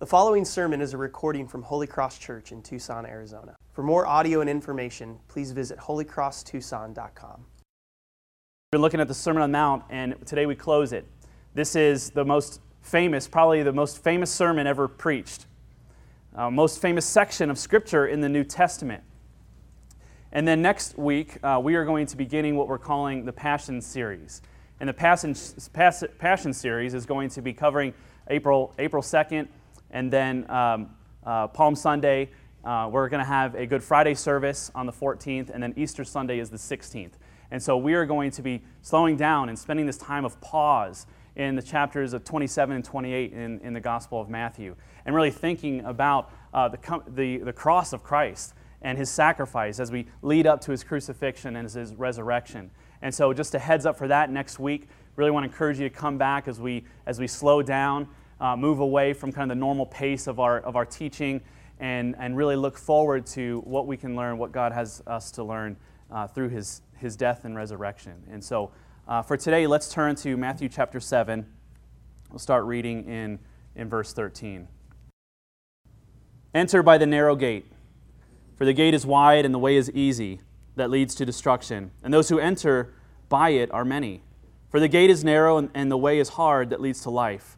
The following sermon is a recording from Holy Cross Church in Tucson, Arizona. For more audio and information, please visit holycrosstucson.com. We've been looking at the Sermon on the Mount, and today we close it. This is the most famous, probably the most famous sermon ever preached, uh, most famous section of Scripture in the New Testament. And then next week, uh, we are going to be beginning what we're calling the Passion series. And the Passion, Passion series is going to be covering April, April 2nd and then um, uh, Palm Sunday, uh, we're going to have a Good Friday service on the 14th, and then Easter Sunday is the 16th. And so we are going to be slowing down and spending this time of pause in the chapters of 27 and 28 in, in the Gospel of Matthew, and really thinking about uh, the, the, the cross of Christ and his sacrifice as we lead up to his crucifixion and his resurrection. And so, just a heads up for that next week. Really want to encourage you to come back as we, as we slow down uh, move away from kind of the normal pace of our, of our teaching and, and really look forward to what we can learn, what God has us to learn uh, through his, his death and resurrection. And so uh, for today, let's turn to Matthew chapter 7. We'll start reading in, in verse 13. Enter by the narrow gate, for the gate is wide and the way is easy that leads to destruction, and those who enter by it are many. For the gate is narrow and, and the way is hard that leads to life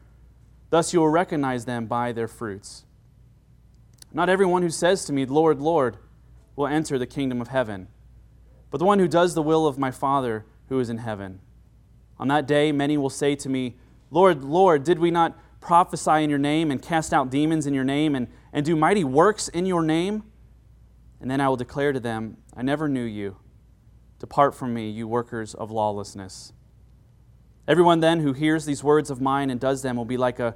Thus you will recognize them by their fruits. Not everyone who says to me, Lord, Lord, will enter the kingdom of heaven, but the one who does the will of my Father who is in heaven. On that day, many will say to me, Lord, Lord, did we not prophesy in your name and cast out demons in your name and, and do mighty works in your name? And then I will declare to them, I never knew you. Depart from me, you workers of lawlessness. Everyone then who hears these words of mine and does them will be like a,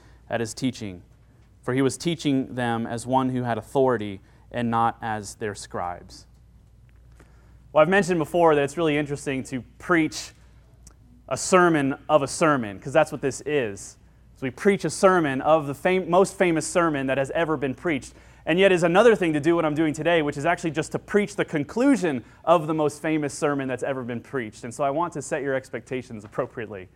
at his teaching, for he was teaching them as one who had authority and not as their scribes. Well, I've mentioned before that it's really interesting to preach a sermon of a sermon, because that's what this is. So we preach a sermon of the fam- most famous sermon that has ever been preached. And yet, is another thing to do what I'm doing today, which is actually just to preach the conclusion of the most famous sermon that's ever been preached. And so I want to set your expectations appropriately.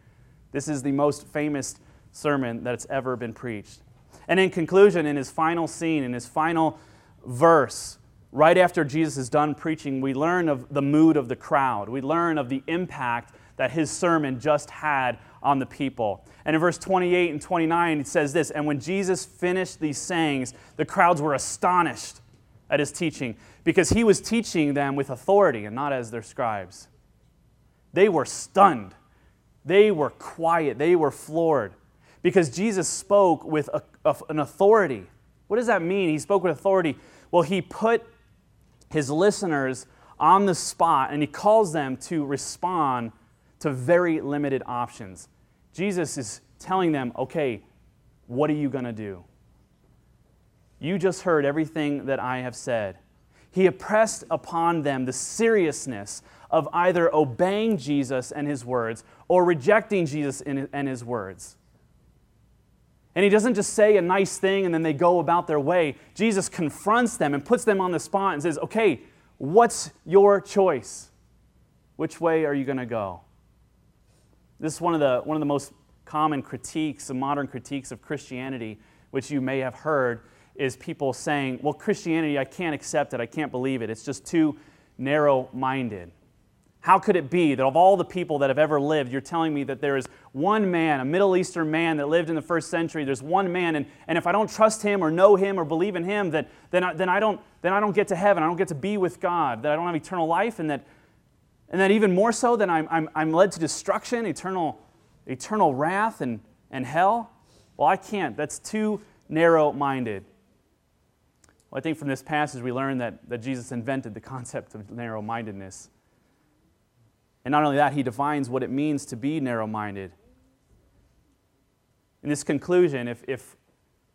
This is the most famous sermon that's ever been preached. And in conclusion, in his final scene, in his final verse, right after Jesus is done preaching, we learn of the mood of the crowd. We learn of the impact that his sermon just had on the people. And in verse 28 and 29, it says this And when Jesus finished these sayings, the crowds were astonished at his teaching because he was teaching them with authority and not as their scribes. They were stunned. They were quiet, they were floored because Jesus spoke with a, a, an authority. What does that mean? He spoke with authority. Well, he put his listeners on the spot and he calls them to respond to very limited options. Jesus is telling them, okay, what are you going to do? You just heard everything that I have said. He impressed upon them the seriousness of either obeying Jesus and his words or rejecting Jesus and his words. And he doesn't just say a nice thing and then they go about their way. Jesus confronts them and puts them on the spot and says, Okay, what's your choice? Which way are you going to go? This is one of, the, one of the most common critiques, the modern critiques of Christianity, which you may have heard, is people saying, Well, Christianity, I can't accept it, I can't believe it. It's just too narrow minded. How could it be that of all the people that have ever lived, you're telling me that there is one man, a Middle Eastern man that lived in the first century, there's one man, and, and if I don't trust him or know him or believe in him, that, then, I, then, I don't, then I don't get to heaven, I don't get to be with God, that I don't have eternal life, and that, and that even more so, that I'm, I'm, I'm led to destruction, eternal, eternal wrath, and, and hell? Well, I can't. That's too narrow minded. Well, I think from this passage we learn that, that Jesus invented the concept of narrow mindedness. And not only that, he defines what it means to be narrow minded. In this conclusion, if, if,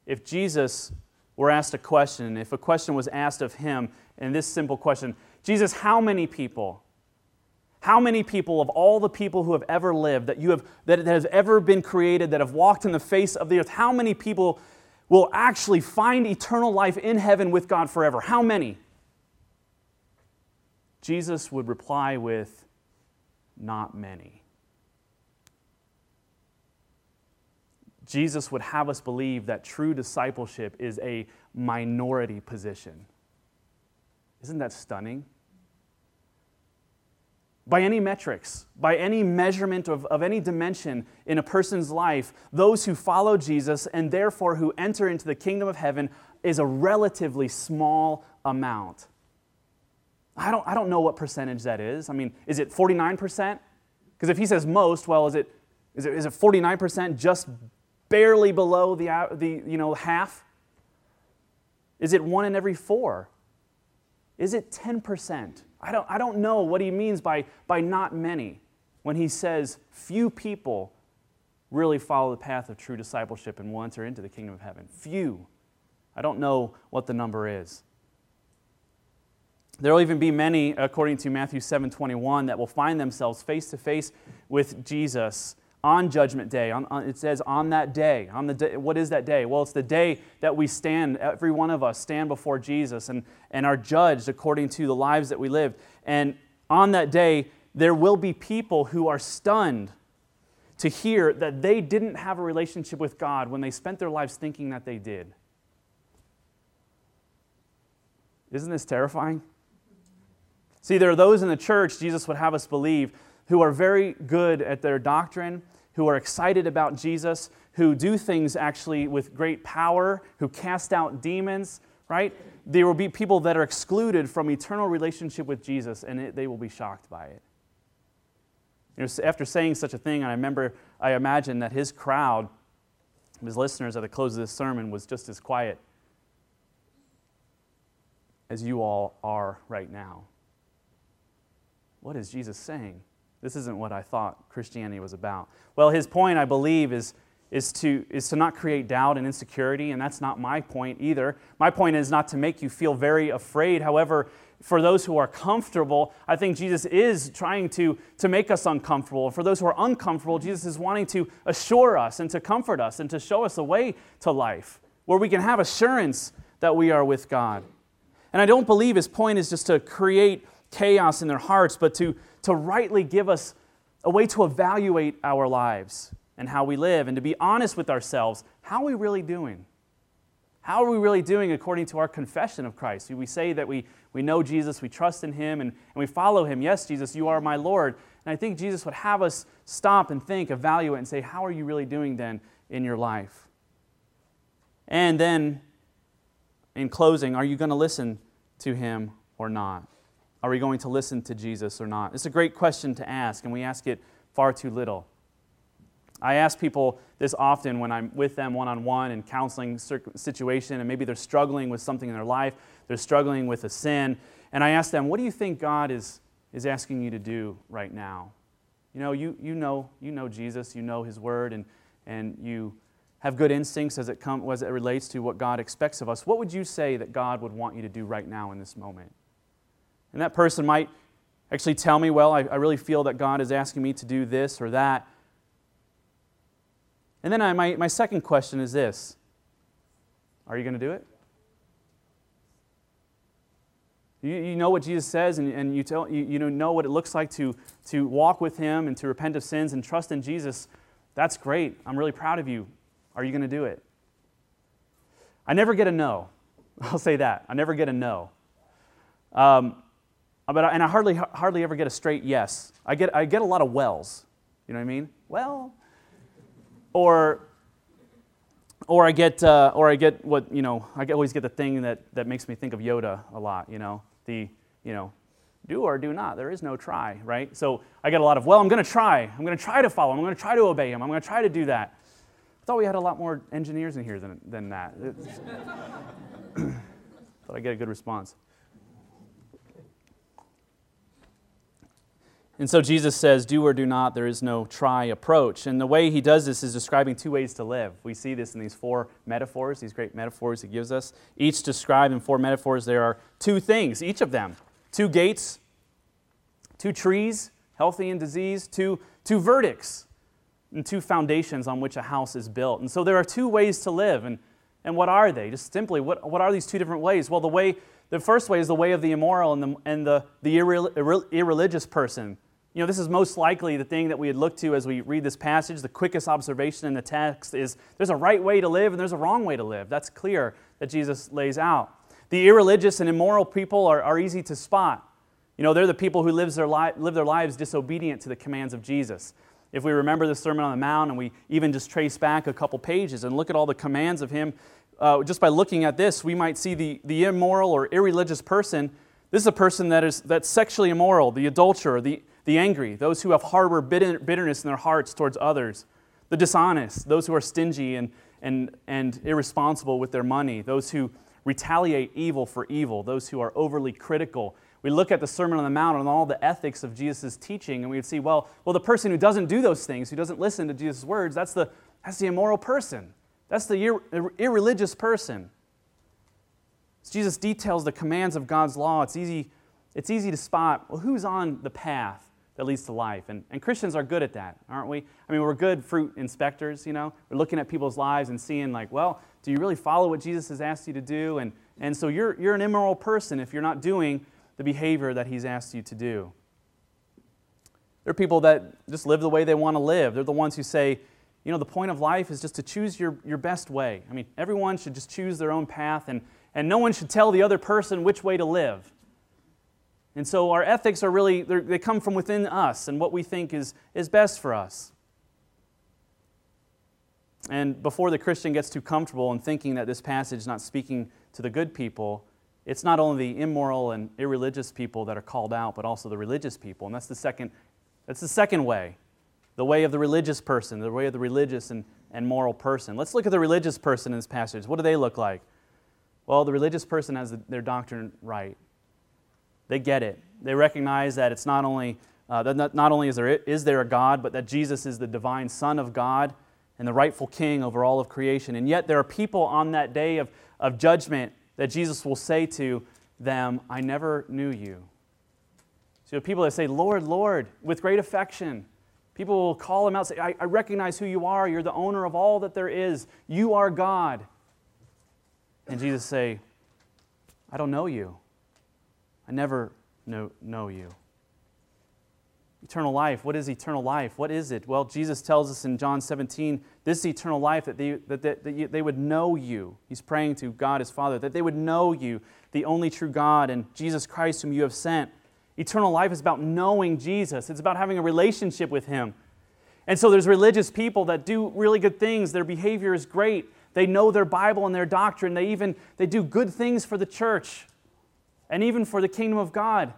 if Jesus were asked a question, if a question was asked of him, and this simple question Jesus, how many people? How many people of all the people who have ever lived, that you have that that have ever been created, that have walked in the face of the earth, how many people will actually find eternal life in heaven with God forever? How many? Jesus would reply with, not many. Jesus would have us believe that true discipleship is a minority position. Isn't that stunning? By any metrics, by any measurement of, of any dimension in a person's life, those who follow Jesus and therefore who enter into the kingdom of heaven is a relatively small amount. I don't, I don't know what percentage that is. I mean, is it 49%? Because if he says most, well, is it, is it, is it 49% just barely below the, the you know, half? Is it one in every four? Is it 10%? I don't, I don't know what he means by, by not many when he says few people really follow the path of true discipleship and will enter into the kingdom of heaven. Few. I don't know what the number is. There will even be many, according to Matthew 7 21, that will find themselves face to face with Jesus on Judgment Day. On, on, it says, on that day. On the day. What is that day? Well, it's the day that we stand, every one of us stand before Jesus and, and are judged according to the lives that we lived. And on that day, there will be people who are stunned to hear that they didn't have a relationship with God when they spent their lives thinking that they did. Isn't this terrifying? See, there are those in the church, Jesus would have us believe, who are very good at their doctrine, who are excited about Jesus, who do things actually with great power, who cast out demons, right? There will be people that are excluded from eternal relationship with Jesus, and it, they will be shocked by it. You know, after saying such a thing, I remember, I imagine that his crowd, his listeners at the close of this sermon, was just as quiet as you all are right now. What is Jesus saying? This isn't what I thought Christianity was about. Well, his point, I believe, is, is, to, is to not create doubt and insecurity, and that's not my point either. My point is not to make you feel very afraid. However, for those who are comfortable, I think Jesus is trying to, to make us uncomfortable. For those who are uncomfortable, Jesus is wanting to assure us and to comfort us and to show us a way to life where we can have assurance that we are with God. And I don't believe his point is just to create chaos in their hearts, but to, to rightly give us a way to evaluate our lives and how we live and to be honest with ourselves. How are we really doing? How are we really doing according to our confession of Christ? We say that we, we know Jesus, we trust in Him, and, and we follow Him. Yes, Jesus, you are my Lord. And I think Jesus would have us stop and think, evaluate, and say, How are you really doing then in your life? And then, in closing, are you going to listen to Him or not? Are we going to listen to Jesus or not? It's a great question to ask, and we ask it far too little. I ask people this often when I'm with them one on one in counseling situation, and maybe they're struggling with something in their life, they're struggling with a sin, and I ask them, What do you think God is, is asking you to do right now? You know, you, you know, you know Jesus, you know His Word, and, and you have good instincts as it, come, as it relates to what God expects of us. What would you say that God would want you to do right now in this moment? And that person might actually tell me, well, I, I really feel that God is asking me to do this or that. And then I, my, my second question is this Are you going to do it? You, you know what Jesus says, and, and you, tell, you, you know what it looks like to, to walk with Him and to repent of sins and trust in Jesus. That's great. I'm really proud of you. Are you going to do it? I never get a no. I'll say that. I never get a no. Um, but I, and I hardly, hardly ever get a straight yes. I get, I get a lot of wells. You know what I mean? Well, or, or I get, uh, or I get what you know. I always get the thing that, that makes me think of Yoda a lot. You know, the you know, do or do not. There is no try, right? So I get a lot of, well, I'm going to try. I'm going to try to follow. I'm going to try to obey him. I'm going to try to do that. I thought we had a lot more engineers in here than, than that. thought I'd get a good response. And so Jesus says, do or do not, there is no try approach. And the way he does this is describing two ways to live. We see this in these four metaphors, these great metaphors he gives us. Each described in four metaphors, there are two things, each of them two gates, two trees, healthy and diseased, two, two verdicts, and two foundations on which a house is built. And so there are two ways to live. And, and what are they? Just simply, what, what are these two different ways? Well, the way the first way is the way of the immoral and the, and the, the irre, irreligious person. You know, this is most likely the thing that we would look to as we read this passage. The quickest observation in the text is there's a right way to live and there's a wrong way to live. That's clear that Jesus lays out. The irreligious and immoral people are, are easy to spot. You know, they're the people who lives their li- live their lives disobedient to the commands of Jesus. If we remember the Sermon on the Mount and we even just trace back a couple pages and look at all the commands of Him, uh, just by looking at this, we might see the, the immoral or irreligious person. This is a person that is that's sexually immoral, the adulterer, the, the angry, those who have harbor bitterness in their hearts towards others, the dishonest, those who are stingy and, and, and irresponsible with their money, those who retaliate evil for evil, those who are overly critical. We look at the Sermon on the Mount and all the ethics of Jesus' teaching, and we would see, well, well, the person who doesn't do those things, who doesn't listen to Jesus' words, that's the, that's the immoral person. That's the ir- irreligious person. As Jesus details the commands of God's law, it's easy, it's easy to spot well, who's on the path that leads to life. And, and Christians are good at that, aren't we? I mean, we're good fruit inspectors, you know? We're looking at people's lives and seeing, like, well, do you really follow what Jesus has asked you to do? And, and so you're, you're an immoral person if you're not doing the behavior that he's asked you to do. There are people that just live the way they want to live. They're the ones who say, you know, the point of life is just to choose your, your best way. I mean, everyone should just choose their own path, and, and no one should tell the other person which way to live. And so our ethics are really, they come from within us and what we think is, is best for us. And before the Christian gets too comfortable in thinking that this passage is not speaking to the good people, it's not only the immoral and irreligious people that are called out, but also the religious people. And that's the second, that's the second way the way of the religious person, the way of the religious and, and moral person. Let's look at the religious person in this passage. What do they look like? Well, the religious person has their doctrine right. They get it. They recognize that it's not only, uh, that not, only is there, is there a God, but that Jesus is the divine Son of God and the rightful King over all of creation. And yet there are people on that day of, of judgment that Jesus will say to them, I never knew you. So people that say, Lord, Lord, with great affection. People will call him out say, I, I recognize who you are. You're the owner of all that there is. You are God. And Jesus say, I don't know you. I never know, know you. Eternal life. What is eternal life? What is it? Well, Jesus tells us in John 17, this eternal life that they, that, that, that they would know you. He's praying to God his Father, that they would know you, the only true God, and Jesus Christ, whom you have sent. Eternal life is about knowing Jesus, it's about having a relationship with him. And so there's religious people that do really good things. Their behavior is great. They know their Bible and their doctrine. They even they do good things for the church and even for the kingdom of God.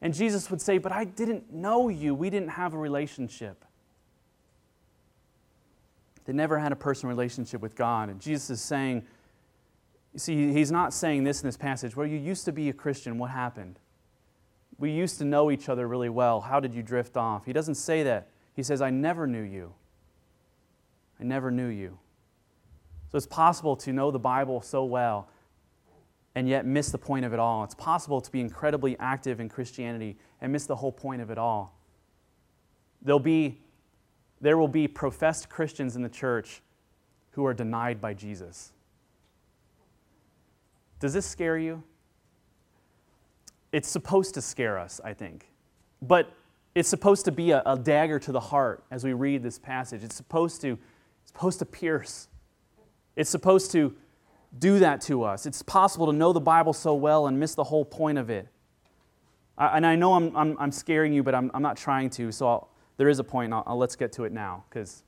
And Jesus would say, But I didn't know you. We didn't have a relationship. They never had a personal relationship with God. And Jesus is saying, You see, he's not saying this in this passage. Well, you used to be a Christian. What happened? We used to know each other really well. How did you drift off? He doesn't say that. He says, I never knew you. I never knew you. So it's possible to know the Bible so well and yet miss the point of it all. It's possible to be incredibly active in Christianity and miss the whole point of it all. There'll be, there will be professed Christians in the church who are denied by Jesus. Does this scare you? It's supposed to scare us, I think. But it's supposed to be a, a dagger to the heart as we read this passage. It's supposed to, it's supposed to pierce. It's supposed to do that to us. It's possible to know the Bible so well and miss the whole point of it. I, and I know I'm, I'm, I'm, scaring you, but I'm, I'm not trying to. So I'll, there is a point. I'll, I'll, let's get to it now because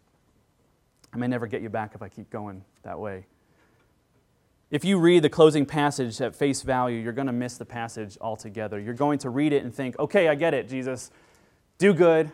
I may never get you back if I keep going that way. If you read the closing passage at face value, you're going to miss the passage altogether. You're going to read it and think, okay, I get it, Jesus. Do good,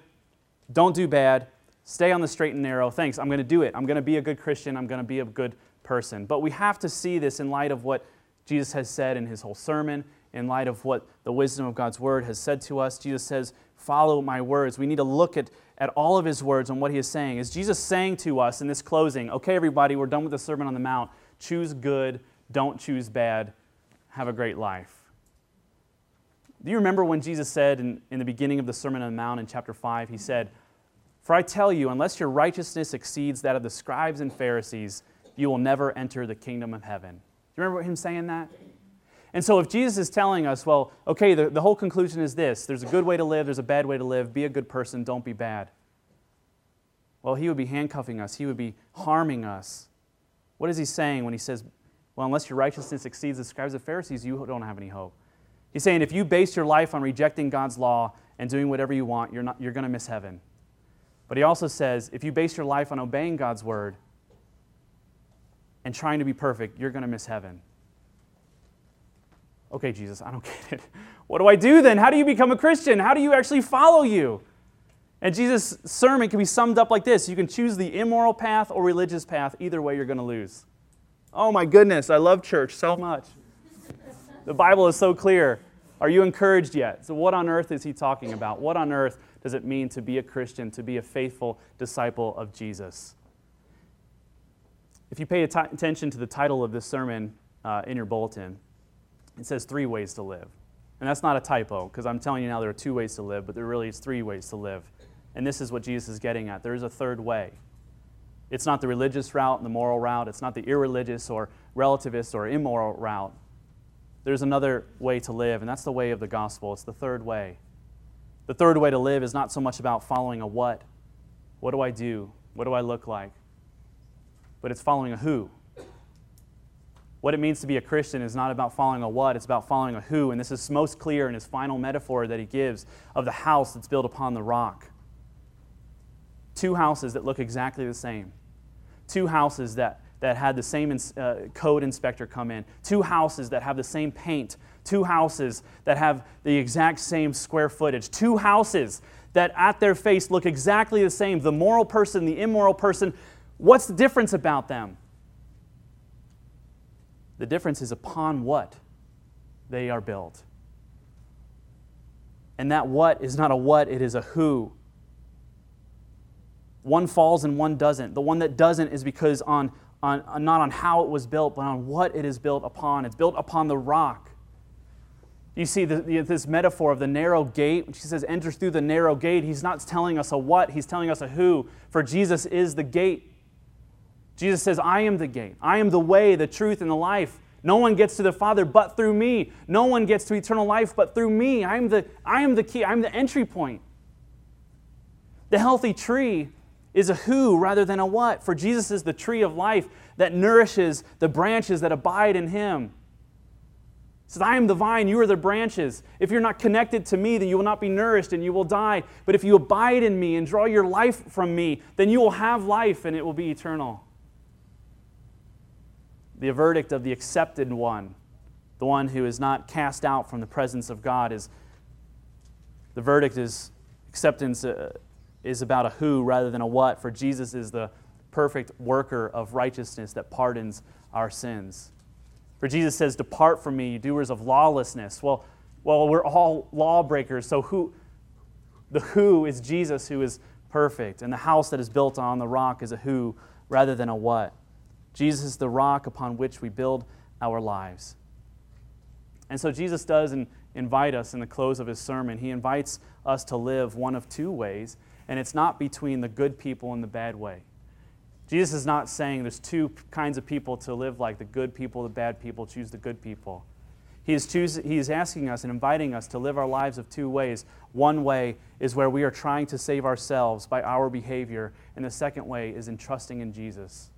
don't do bad, stay on the straight and narrow. Thanks, I'm going to do it. I'm going to be a good Christian, I'm going to be a good person. But we have to see this in light of what Jesus has said in his whole sermon, in light of what the wisdom of God's word has said to us. Jesus says, Follow my words. We need to look at, at all of his words and what he is saying. Is Jesus saying to us in this closing, okay, everybody, we're done with the Sermon on the Mount. Choose good, don't choose bad. Have a great life. Do you remember when Jesus said in, in the beginning of the Sermon on the Mount in chapter 5, he said, For I tell you, unless your righteousness exceeds that of the scribes and Pharisees, you will never enter the kingdom of heaven. Do you remember him saying that? And so, if Jesus is telling us, well, okay, the, the whole conclusion is this there's a good way to live, there's a bad way to live, be a good person, don't be bad. Well, he would be handcuffing us, he would be harming us. What is he saying when he says, well, unless your righteousness exceeds the scribes and Pharisees, you don't have any hope? He's saying if you base your life on rejecting God's law and doing whatever you want, you're, not, you're going to miss heaven. But he also says if you base your life on obeying God's word and trying to be perfect, you're going to miss heaven. Okay, Jesus, I don't get it. What do I do then? How do you become a Christian? How do you actually follow you? And Jesus' sermon can be summed up like this You can choose the immoral path or religious path. Either way, you're going to lose. Oh my goodness, I love church so much. The Bible is so clear. Are you encouraged yet? So, what on earth is he talking about? What on earth does it mean to be a Christian, to be a faithful disciple of Jesus? If you pay attention to the title of this sermon uh, in your bulletin, it says three ways to live. And that's not a typo, because I'm telling you now there are two ways to live, but there really is three ways to live. And this is what Jesus is getting at. There is a third way. It's not the religious route and the moral route, it's not the irreligious or relativist or immoral route. There's another way to live, and that's the way of the gospel. It's the third way. The third way to live is not so much about following a what. What do I do? What do I look like? But it's following a who. What it means to be a Christian is not about following a what, it's about following a who. And this is most clear in his final metaphor that he gives of the house that's built upon the rock. Two houses that look exactly the same. Two houses that, that had the same uh, code inspector come in. Two houses that have the same paint. Two houses that have the exact same square footage. Two houses that at their face look exactly the same. The moral person, the immoral person. What's the difference about them? The difference is upon what they are built. And that what is not a what, it is a who. One falls and one doesn't. The one that doesn't is because on, on, not on how it was built, but on what it is built upon. It's built upon the rock. You see the, the, this metaphor of the narrow gate. When she says, enter through the narrow gate, he's not telling us a what, he's telling us a who. For Jesus is the gate. Jesus says, I am the gate. I am the way, the truth, and the life. No one gets to the Father but through me. No one gets to eternal life but through me. I am the, I am the key, I'm the entry point. The healthy tree is a who rather than a what. For Jesus is the tree of life that nourishes the branches that abide in him. He says, I am the vine, you are the branches. If you're not connected to me, then you will not be nourished and you will die. But if you abide in me and draw your life from me, then you will have life and it will be eternal the verdict of the accepted one, the one who is not cast out from the presence of God, is the verdict is acceptance uh, is about a who rather than a what, for Jesus is the perfect worker of righteousness that pardons our sins. For Jesus says, Depart from me, you doers of lawlessness. Well, well, we're all lawbreakers, so who the who is Jesus who is perfect, and the house that is built on the rock is a who rather than a what. Jesus is the rock upon which we build our lives. And so Jesus does invite us in the close of his sermon. He invites us to live one of two ways, and it's not between the good people and the bad way. Jesus is not saying there's two kinds of people to live like the good people, the bad people, choose the good people. He is, choose, he is asking us and inviting us to live our lives of two ways. One way is where we are trying to save ourselves by our behavior, and the second way is in trusting in Jesus.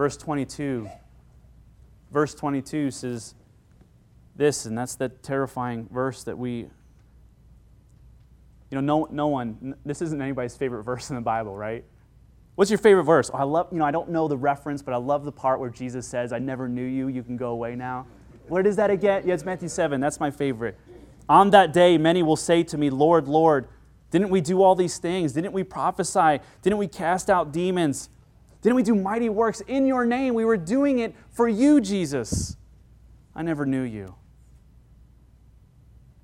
Verse 22. Verse 22 says, this, and that's the terrifying verse that we. You know, no, no one, this isn't anybody's favorite verse in the Bible, right? What's your favorite verse? Oh, I love, you know, I don't know the reference, but I love the part where Jesus says, I never knew you, you can go away now. What is that again? Yeah, it's Matthew 7. That's my favorite. On that day, many will say to me, Lord, Lord, didn't we do all these things? Didn't we prophesy? Didn't we cast out demons? Didn't we do mighty works in your name? We were doing it for you, Jesus. I never knew you.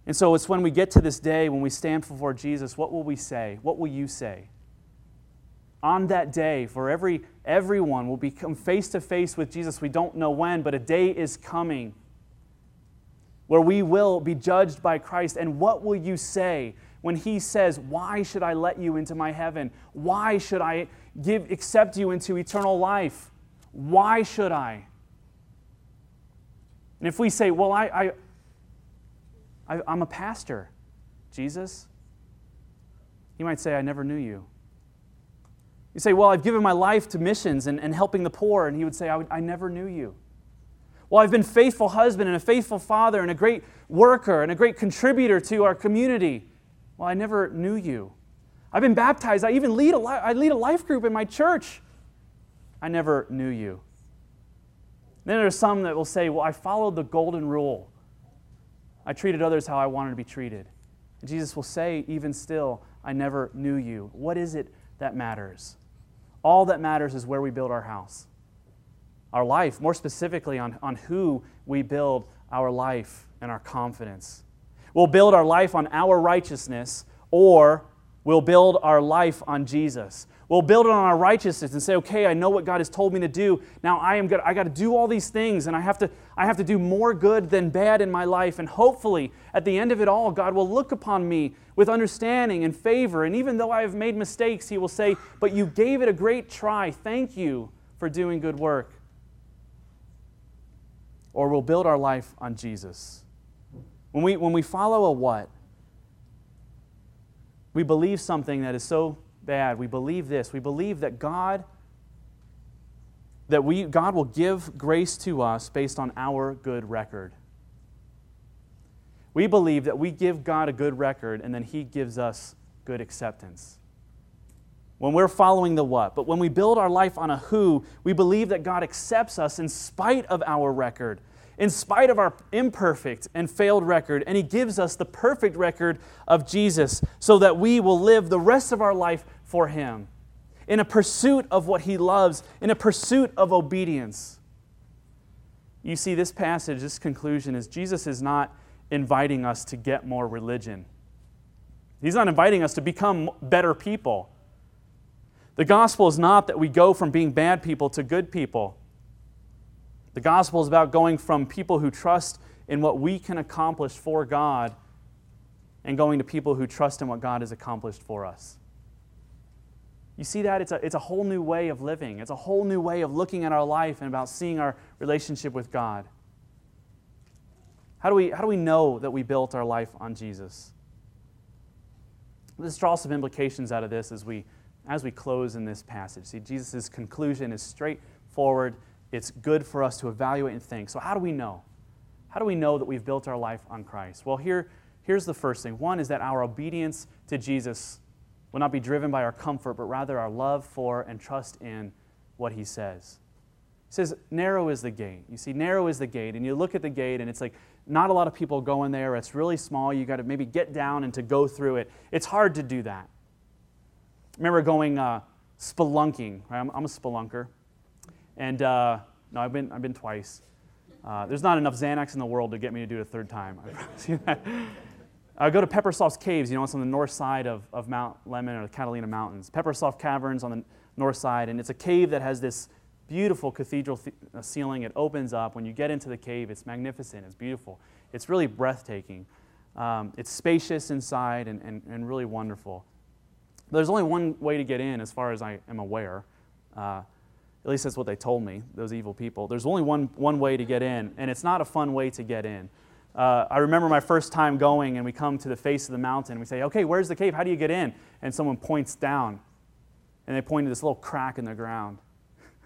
And so it's when we get to this day, when we stand before Jesus, what will we say? What will you say? On that day, for every everyone will become face to face with Jesus. We don't know when, but a day is coming where we will be judged by Christ. And what will you say when he says, Why should I let you into my heaven? Why should I give, accept you into eternal life? Why should I? And if we say, Well, I, I, I, I'm a pastor, Jesus, he might say, I never knew you. You say, Well, I've given my life to missions and, and helping the poor. And he would say, I, would, I never knew you. Well, I've been faithful husband and a faithful father and a great worker and a great contributor to our community. Well, I never knew you. I've been baptized. I even lead a, I lead a life group in my church. I never knew you. Then there are some that will say, Well, I followed the golden rule. I treated others how I wanted to be treated. And Jesus will say, even still, I never knew you. What is it that matters? All that matters is where we build our house our life, more specifically on, on who we build our life and our confidence. We'll build our life on our righteousness, or we'll build our life on Jesus. We'll build it on our righteousness and say, okay, I know what God has told me to do. Now I am good. I got to do all these things, and I have to, I have to do more good than bad in my life. And hopefully, at the end of it all, God will look upon me with understanding and favor. And even though I have made mistakes, He will say, But you gave it a great try. Thank you for doing good work or we'll build our life on Jesus. When we, when we follow a what, we believe something that is so bad. We believe this. We believe that God that we, God will give grace to us based on our good record. We believe that we give God a good record and then He gives us good acceptance. When we're following the what, but when we build our life on a who, we believe that God accepts us in spite of our record, in spite of our imperfect and failed record, and He gives us the perfect record of Jesus so that we will live the rest of our life for Him in a pursuit of what He loves, in a pursuit of obedience. You see, this passage, this conclusion is Jesus is not inviting us to get more religion. He's not inviting us to become better people. The gospel is not that we go from being bad people to good people. The gospel is about going from people who trust in what we can accomplish for God and going to people who trust in what God has accomplished for us. You see that? It's a, it's a whole new way of living. It's a whole new way of looking at our life and about seeing our relationship with God. How do we, how do we know that we built our life on Jesus? Let's draw some implications out of this as we, as we close in this passage. See, Jesus' conclusion is straightforward it's good for us to evaluate and think. So, how do we know? How do we know that we've built our life on Christ? Well, here, here's the first thing one is that our obedience to Jesus will not be driven by our comfort, but rather our love for and trust in what he says. He says, narrow is the gate. You see, narrow is the gate, and you look at the gate, and it's like not a lot of people go in there. It's really small. You got to maybe get down and to go through it. It's hard to do that. I remember going uh, spelunking. Right? I'm, I'm a spelunker. And uh, no, I've been, I've been twice. Uh, there's not enough Xanax in the world to get me to do it a third time. I promise you that. I go to Peppersauce Caves, you know, it's on the north side of, of Mount Lemmon or the Catalina Mountains. Peppersauce Caverns on the north side, and it's a cave that has this beautiful cathedral th- uh, ceiling. It opens up. When you get into the cave, it's magnificent, it's beautiful. It's really breathtaking. Um, it's spacious inside and, and, and really wonderful. But there's only one way to get in, as far as I am aware. Uh, at least that's what they told me, those evil people. There's only one, one way to get in, and it's not a fun way to get in. Uh, I remember my first time going, and we come to the face of the mountain. We say, okay, where's the cave? How do you get in? And someone points down, and they point to this little crack in the ground.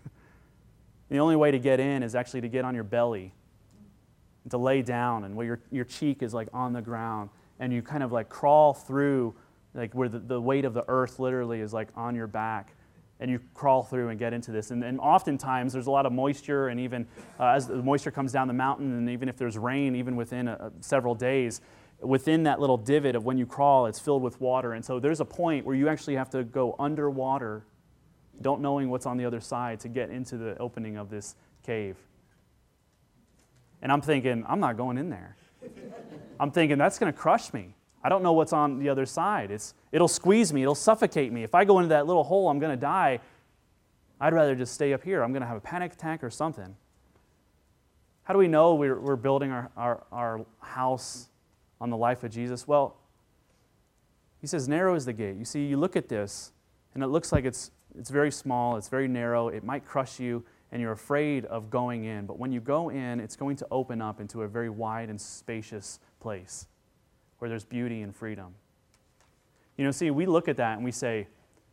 the only way to get in is actually to get on your belly to lay down and where your, your cheek is like on the ground and you kind of like crawl through like where the, the weight of the earth literally is like on your back and you crawl through and get into this and, and oftentimes there's a lot of moisture and even uh, as the moisture comes down the mountain and even if there's rain even within a, several days within that little divot of when you crawl it's filled with water and so there's a point where you actually have to go underwater don't knowing what's on the other side to get into the opening of this cave and I'm thinking, I'm not going in there. I'm thinking, that's going to crush me. I don't know what's on the other side. It's, it'll squeeze me, it'll suffocate me. If I go into that little hole, I'm going to die. I'd rather just stay up here. I'm going to have a panic attack or something. How do we know we're, we're building our, our, our house on the life of Jesus? Well, he says, narrow is the gate. You see, you look at this, and it looks like it's, it's very small, it's very narrow, it might crush you, and you're afraid of going in. But when you go in, it's going to open up into a very wide and spacious place where there's beauty and freedom. You know, see, we look at that and we say,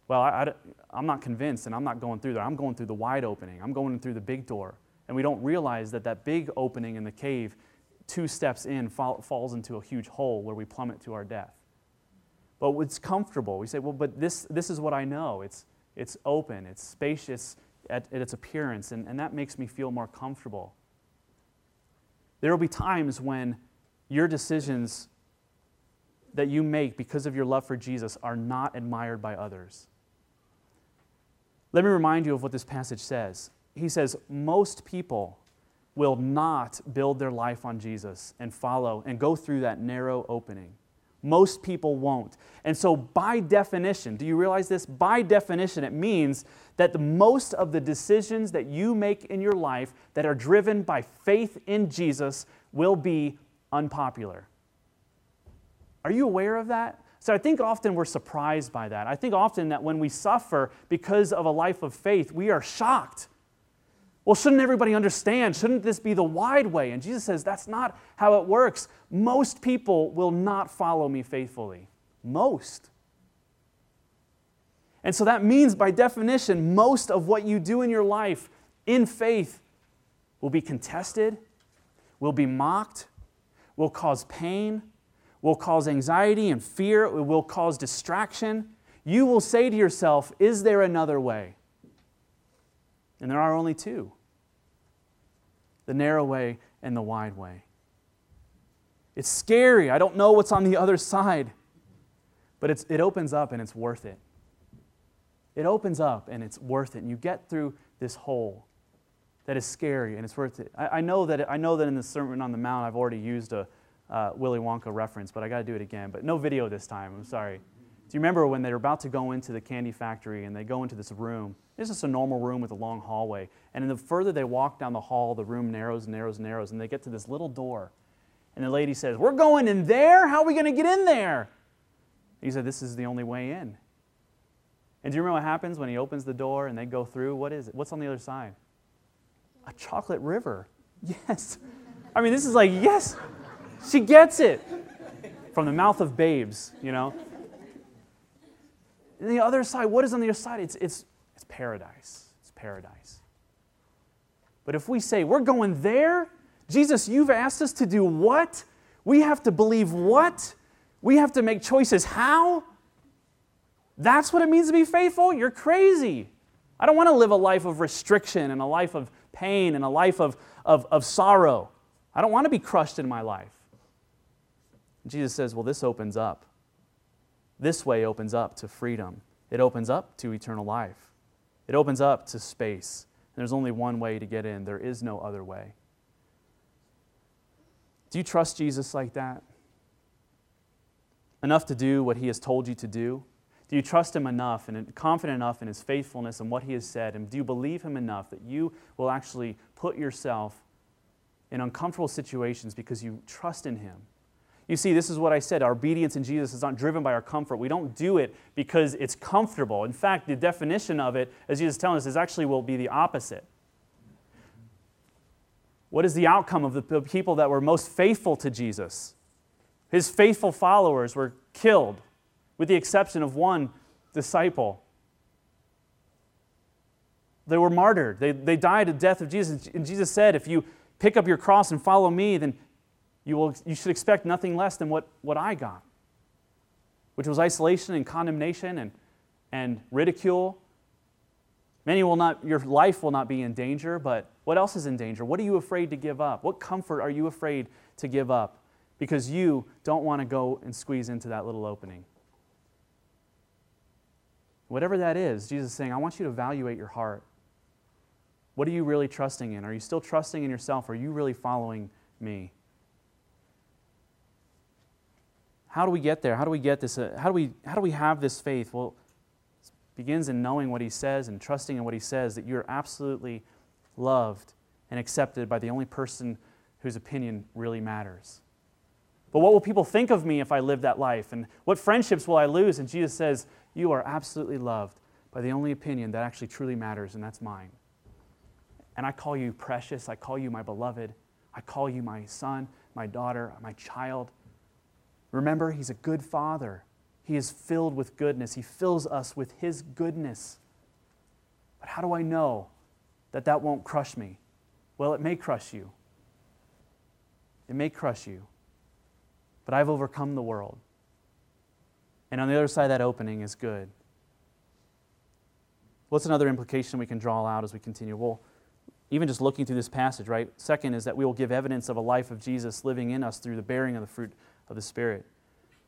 well, I, am not convinced and I'm not going through there. I'm going through the wide opening, I'm going through the big door. And we don't realize that that big opening in the cave, two steps in, fall, falls into a huge hole where we plummet to our death. But it's comfortable. We say, well, but this, this is what I know. It's, it's open, it's spacious, at, at its appearance, and, and that makes me feel more comfortable. There will be times when your decisions that you make because of your love for Jesus are not admired by others. Let me remind you of what this passage says. He says, Most people will not build their life on Jesus and follow and go through that narrow opening. Most people won't. And so, by definition, do you realize this? By definition, it means that the most of the decisions that you make in your life that are driven by faith in Jesus will be unpopular. Are you aware of that? So I think often we're surprised by that. I think often that when we suffer because of a life of faith, we are shocked. Well, shouldn't everybody understand? Shouldn't this be the wide way? And Jesus says that's not how it works. Most people will not follow me faithfully. Most. And so that means, by definition, most of what you do in your life in faith will be contested, will be mocked, will cause pain, will cause anxiety and fear, it will cause distraction. You will say to yourself, Is there another way? And there are only two the narrow way and the wide way. It's scary. I don't know what's on the other side, but it's, it opens up and it's worth it it opens up and it's worth it. And you get through this hole that is scary and it's worth it. I, I know, that, I know that in the Sermon on the Mount I've already used a uh, Willy Wonka reference, but I got to do it again. But no video this time. I'm sorry. Do you remember when they're about to go into the candy factory and they go into this room? It's just a normal room with a long hallway. And the further they walk down the hall, the room narrows and narrows and narrows, and they get to this little door. And the lady says, We're going in there? How are we going to get in there? He said, This is the only way in. And do you remember what happens when he opens the door and they go through? What is it? What's on the other side? A chocolate river. Yes. I mean, this is like, yes, she gets it from the mouth of babes, you know. And the other side, what is on the other side? It's, it's, it's paradise. It's paradise. But if we say, we're going there, Jesus, you've asked us to do what? We have to believe what? We have to make choices how? That's what it means to be faithful? You're crazy. I don't want to live a life of restriction and a life of pain and a life of, of, of sorrow. I don't want to be crushed in my life. Jesus says, Well, this opens up. This way opens up to freedom, it opens up to eternal life, it opens up to space. And there's only one way to get in, there is no other way. Do you trust Jesus like that? Enough to do what he has told you to do? Do you trust Him enough and confident enough in His faithfulness and what He has said? And do you believe Him enough that you will actually put yourself in uncomfortable situations because you trust in Him? You see, this is what I said. Our obedience in Jesus is not driven by our comfort. We don't do it because it's comfortable. In fact, the definition of it, as Jesus is telling us, is actually will be the opposite. What is the outcome of the people that were most faithful to Jesus? His faithful followers were killed with the exception of one disciple. They were martyred. They, they died a death of Jesus. And Jesus said, if you, pick up your cross and follow me, then you, will, you should expect nothing less than what, what I got, which was isolation and condemnation and, and ridicule. Many will not, your life will not be in danger, but what else is in danger? What are you afraid to give up? What comfort are you afraid to give up? Because you don't want to go and squeeze into that little opening. Whatever that is, Jesus is saying, I want you to evaluate your heart. What are you really trusting in? Are you still trusting in yourself? Are you really following me? How do we get there? How do we get this? Uh, how, do we, how do we have this faith? Well, it begins in knowing what he says and trusting in what he says that you're absolutely loved and accepted by the only person whose opinion really matters. But what will people think of me if I live that life? And what friendships will I lose? And Jesus says, You are absolutely loved by the only opinion that actually truly matters, and that's mine. And I call you precious. I call you my beloved. I call you my son, my daughter, my child. Remember, He's a good Father. He is filled with goodness. He fills us with His goodness. But how do I know that that won't crush me? Well, it may crush you. It may crush you. But I've overcome the world. And on the other side that opening is good. What's another implication we can draw out as we continue? Well, even just looking through this passage, right? Second is that we will give evidence of a life of Jesus living in us through the bearing of the fruit of the Spirit.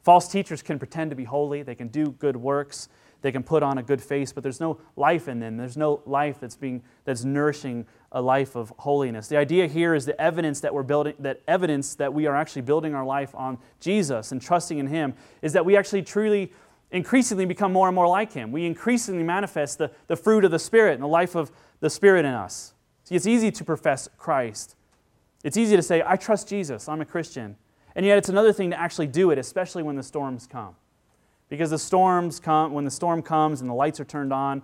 False teachers can pretend to be holy, they can do good works, they can put on a good face, but there's no life in them. There's no life that's being that's nourishing a life of holiness. The idea here is the evidence that we're building that evidence that we are actually building our life on Jesus and trusting in him is that we actually truly increasingly become more and more like him. We increasingly manifest the, the fruit of the Spirit and the life of the Spirit in us. See, it's easy to profess Christ. It's easy to say, I trust Jesus, I'm a Christian. And yet it's another thing to actually do it, especially when the storms come. Because the storms come, when the storm comes and the lights are turned on,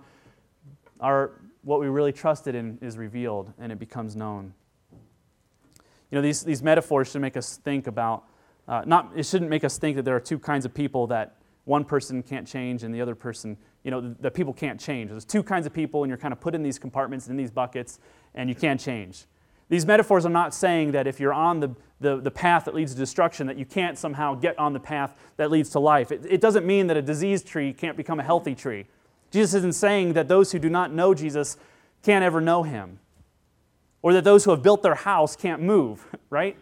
our, what we really trusted in is revealed and it becomes known. You know, these, these metaphors should make us think about, uh, not, it shouldn't make us think that there are two kinds of people that one person can't change and the other person, you know, that people can't change. There's two kinds of people and you're kind of put in these compartments, in these buckets, and you can't change. These metaphors are not saying that if you're on the, the, the path that leads to destruction, that you can't somehow get on the path that leads to life. It, it doesn't mean that a diseased tree can't become a healthy tree. Jesus isn't saying that those who do not know Jesus can't ever know him, or that those who have built their house can't move, right?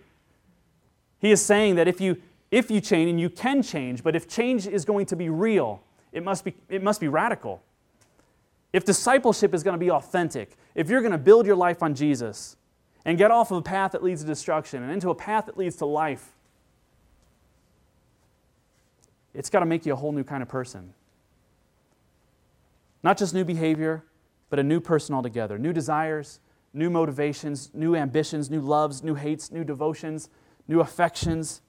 He is saying that if you, if you change, and you can change, but if change is going to be real, it must be, it must be radical. If discipleship is going to be authentic, if you're going to build your life on Jesus, and get off of a path that leads to destruction and into a path that leads to life, it's got to make you a whole new kind of person. Not just new behavior, but a new person altogether. New desires, new motivations, new ambitions, new loves, new hates, new devotions, new affections.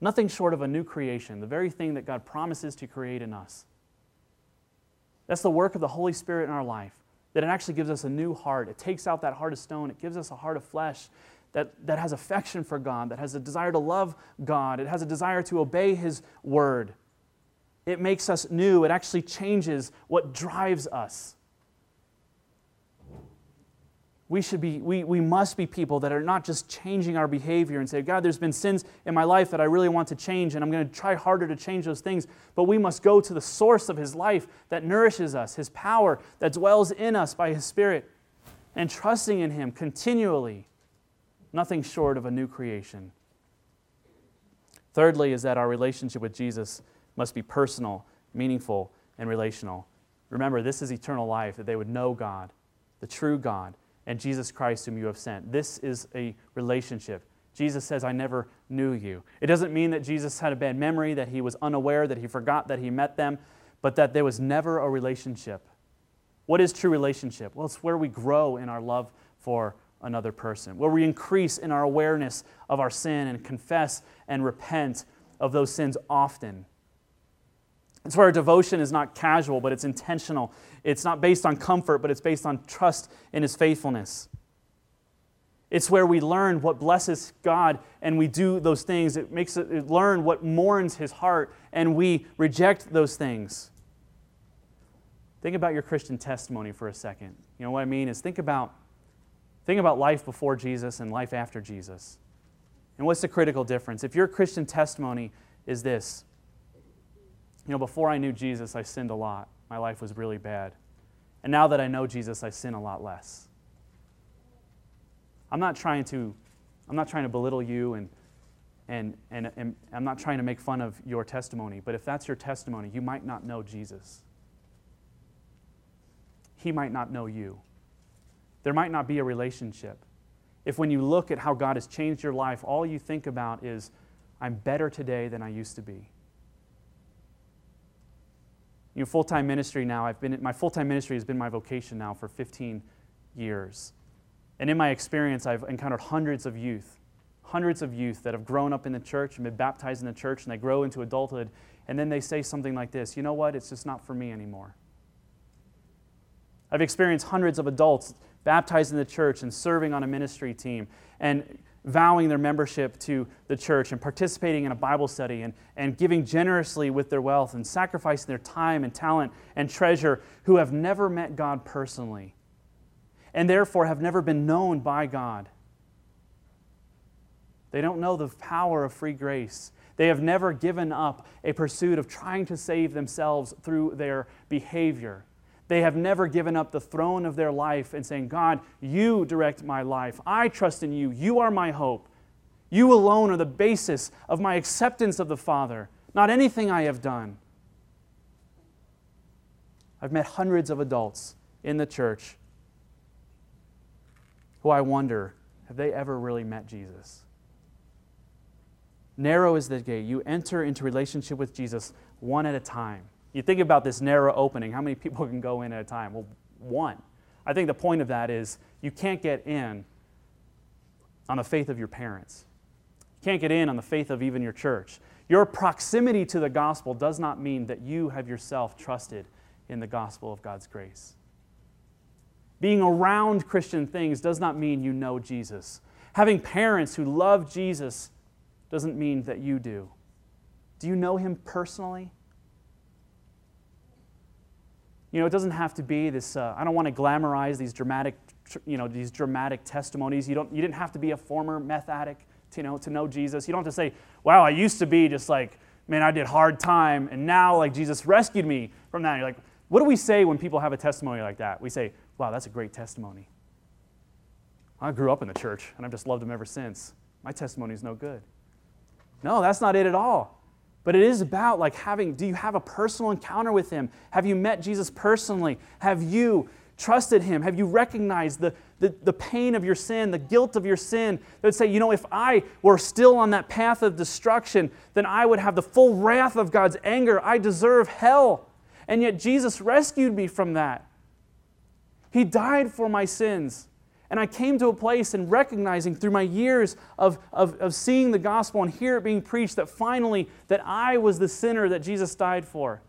Nothing short of a new creation, the very thing that God promises to create in us. That's the work of the Holy Spirit in our life that it actually gives us a new heart. It takes out that heart of stone, it gives us a heart of flesh that, that has affection for God, that has a desire to love God, it has a desire to obey His word. It makes us new, it actually changes what drives us we should be we, we must be people that are not just changing our behavior and say god there's been sins in my life that i really want to change and i'm going to try harder to change those things. But we must go to the source of his life that nourishes us his power that dwells in us by his spirit and trusting in him continually nothing short of a new creation. Thirdly is that our relationship with jesus must be personal meaningful and relational. Remember this is eternal life that they would know god the true god and Jesus Christ, whom you have sent. This is a relationship. Jesus says, I never knew you. It doesn't mean that Jesus had a bad memory, that he was unaware, that he forgot that he met them, but that there was never a relationship. What is true relationship? Well, it's where we grow in our love for another person, where we increase in our awareness of our sin and confess and repent of those sins often. It's where our devotion is not casual, but it's intentional. It's not based on comfort, but it's based on trust in His faithfulness. It's where we learn what blesses God and we do those things. It makes it learn what mourns His heart and we reject those things. Think about your Christian testimony for a second. You know what I mean is think about Think about life before Jesus and life after Jesus. And what's the critical difference? If your Christian testimony is this, you know, before I knew Jesus, I sinned a lot. My life was really bad. And now that I know Jesus, I sin a lot less. I'm not trying to, I'm not trying to belittle you and, and, and, and I'm not trying to make fun of your testimony, but if that's your testimony, you might not know Jesus. He might not know you. There might not be a relationship. If when you look at how God has changed your life, all you think about is, I'm better today than I used to be. You know, full time ministry now, I've been, my full time ministry has been my vocation now for 15 years. And in my experience, I've encountered hundreds of youth, hundreds of youth that have grown up in the church and been baptized in the church, and they grow into adulthood, and then they say something like this You know what? It's just not for me anymore. I've experienced hundreds of adults baptized in the church and serving on a ministry team and vowing their membership to the church and participating in a Bible study and, and giving generously with their wealth and sacrificing their time and talent and treasure who have never met God personally and therefore have never been known by God. They don't know the power of free grace. They have never given up a pursuit of trying to save themselves through their behavior. They have never given up the throne of their life and saying, God, you direct my life. I trust in you. You are my hope. You alone are the basis of my acceptance of the Father, not anything I have done. I've met hundreds of adults in the church who I wonder have they ever really met Jesus? Narrow is the gate. You enter into relationship with Jesus one at a time. You think about this narrow opening. How many people can go in at a time? Well, one. I think the point of that is you can't get in on the faith of your parents. You can't get in on the faith of even your church. Your proximity to the gospel does not mean that you have yourself trusted in the gospel of God's grace. Being around Christian things does not mean you know Jesus. Having parents who love Jesus doesn't mean that you do. Do you know him personally? You know, it doesn't have to be this, uh, I don't want to glamorize these dramatic, you know, these dramatic testimonies. You, don't, you didn't have to be a former meth addict to, you know, to know Jesus. You don't have to say, wow, I used to be just like, man, I did hard time, and now like Jesus rescued me from that. And you're like, what do we say when people have a testimony like that? We say, wow, that's a great testimony. I grew up in the church, and I've just loved him ever since. My testimony is no good. No, that's not it at all. But it is about like having, do you have a personal encounter with him? Have you met Jesus personally? Have you trusted him? Have you recognized the, the, the pain of your sin, the guilt of your sin? That would say, you know, if I were still on that path of destruction, then I would have the full wrath of God's anger. I deserve hell. And yet Jesus rescued me from that. He died for my sins. And I came to a place in recognizing through my years of, of, of seeing the gospel and hear it being preached that finally that I was the sinner that Jesus died for.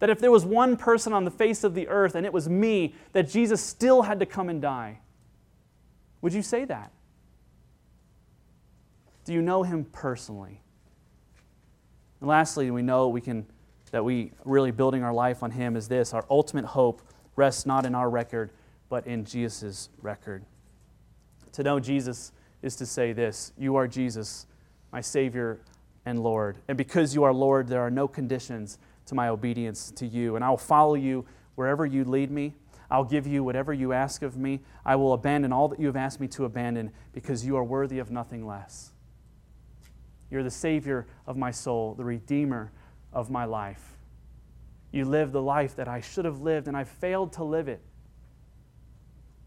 That if there was one person on the face of the earth and it was me, that Jesus still had to come and die. Would you say that? Do you know him personally? And lastly, we know we can that we really building our life on him is this our ultimate hope rests not in our record, but in Jesus' record. To know Jesus is to say this You are Jesus, my Savior and Lord. And because you are Lord, there are no conditions to my obedience to you. And I will follow you wherever you lead me. I'll give you whatever you ask of me. I will abandon all that you have asked me to abandon because you are worthy of nothing less. You're the Savior of my soul, the Redeemer of my life. You lived the life that I should have lived, and I failed to live it.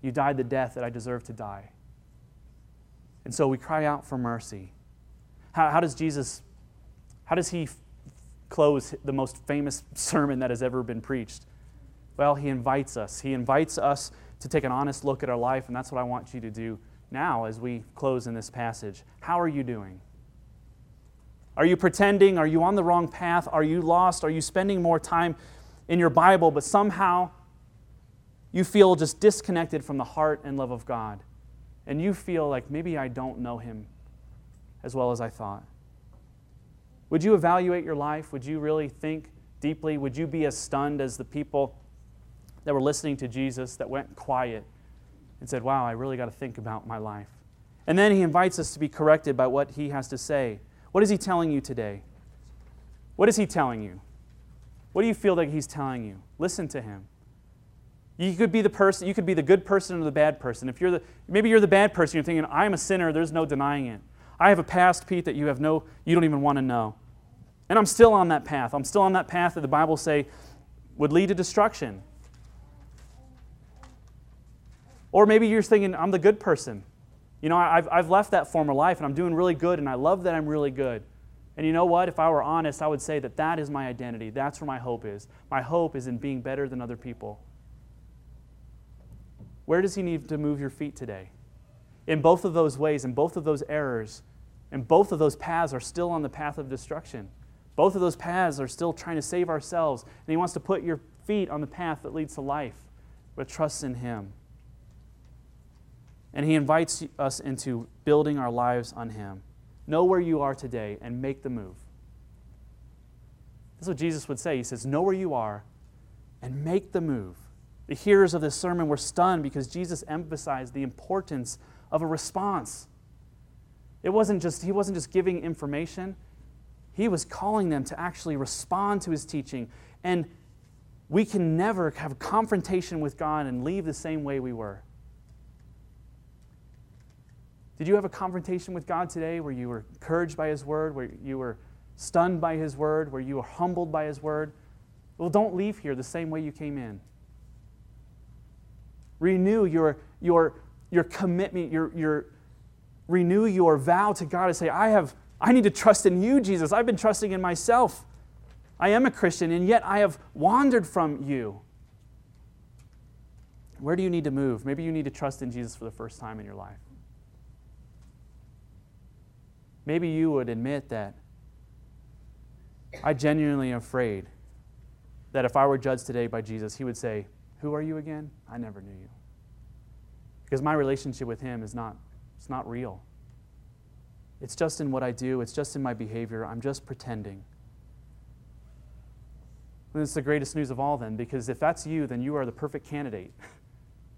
You died the death that I deserved to die. And so we cry out for mercy. How, how does Jesus, how does he f- close the most famous sermon that has ever been preached? Well, he invites us. He invites us to take an honest look at our life, and that's what I want you to do now as we close in this passage. How are you doing? Are you pretending? Are you on the wrong path? Are you lost? Are you spending more time in your Bible, but somehow you feel just disconnected from the heart and love of God? And you feel like maybe I don't know him as well as I thought? Would you evaluate your life? Would you really think deeply? Would you be as stunned as the people that were listening to Jesus that went quiet and said, Wow, I really got to think about my life. And then he invites us to be corrected by what he has to say. What is he telling you today? What is he telling you? What do you feel like he's telling you? Listen to him. You could be the person, you could be the good person or the bad person. If you're the maybe you're the bad person, you're thinking, I'm a sinner, there's no denying it. I have a past, Pete, that you have no, you don't even want to know. And I'm still on that path. I'm still on that path that the Bible say would lead to destruction. Or maybe you're thinking, I'm the good person. You know, I've, I've left that former life and I'm doing really good and I love that I'm really good. And you know what? If I were honest, I would say that that is my identity. That's where my hope is. My hope is in being better than other people. Where does He need to move your feet today? In both of those ways, in both of those errors, and both of those paths are still on the path of destruction. Both of those paths are still trying to save ourselves. And He wants to put your feet on the path that leads to life, but trust in Him. And He invites us into building our lives on Him. Know where you are today and make the move. That's what Jesus would say. He says, Know where you are and make the move. The hearers of this sermon were stunned because Jesus emphasized the importance of a response. It wasn't just, he wasn't just giving information, he was calling them to actually respond to his teaching. And we can never have a confrontation with God and leave the same way we were. Did you have a confrontation with God today where you were encouraged by His word, where you were stunned by His word, where you were humbled by His word? Well, don't leave here the same way you came in. Renew your, your, your commitment, your, your, renew your vow to God and say, I have I need to trust in you, Jesus. I've been trusting in myself. I am a Christian, and yet I have wandered from you. Where do you need to move? Maybe you need to trust in Jesus for the first time in your life. Maybe you would admit that I genuinely am afraid that if I were judged today by Jesus, he would say, Who are you again? I never knew you. Because my relationship with him is not, it's not real. It's just in what I do, it's just in my behavior. I'm just pretending. And it's the greatest news of all, then, because if that's you, then you are the perfect candidate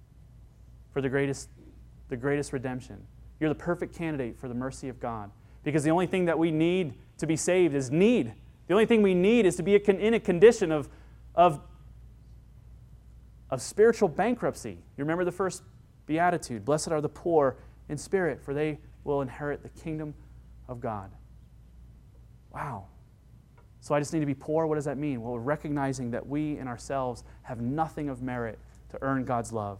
for the greatest, the greatest redemption. You're the perfect candidate for the mercy of God. Because the only thing that we need to be saved is need. The only thing we need is to be in a condition of, of, of spiritual bankruptcy. You remember the first beatitude Blessed are the poor in spirit, for they will inherit the kingdom of God. Wow. So I just need to be poor. What does that mean? Well, recognizing that we in ourselves have nothing of merit to earn God's love.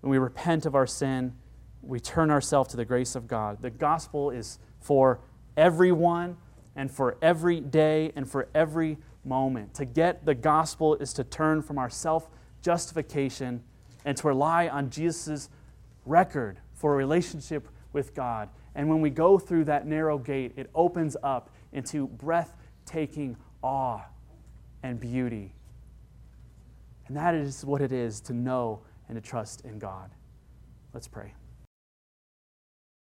When we repent of our sin, we turn ourselves to the grace of God. The gospel is for everyone and for every day and for every moment. To get the gospel is to turn from our self justification and to rely on Jesus' record for a relationship with God. And when we go through that narrow gate, it opens up into breathtaking awe and beauty. And that is what it is to know and to trust in God. Let's pray.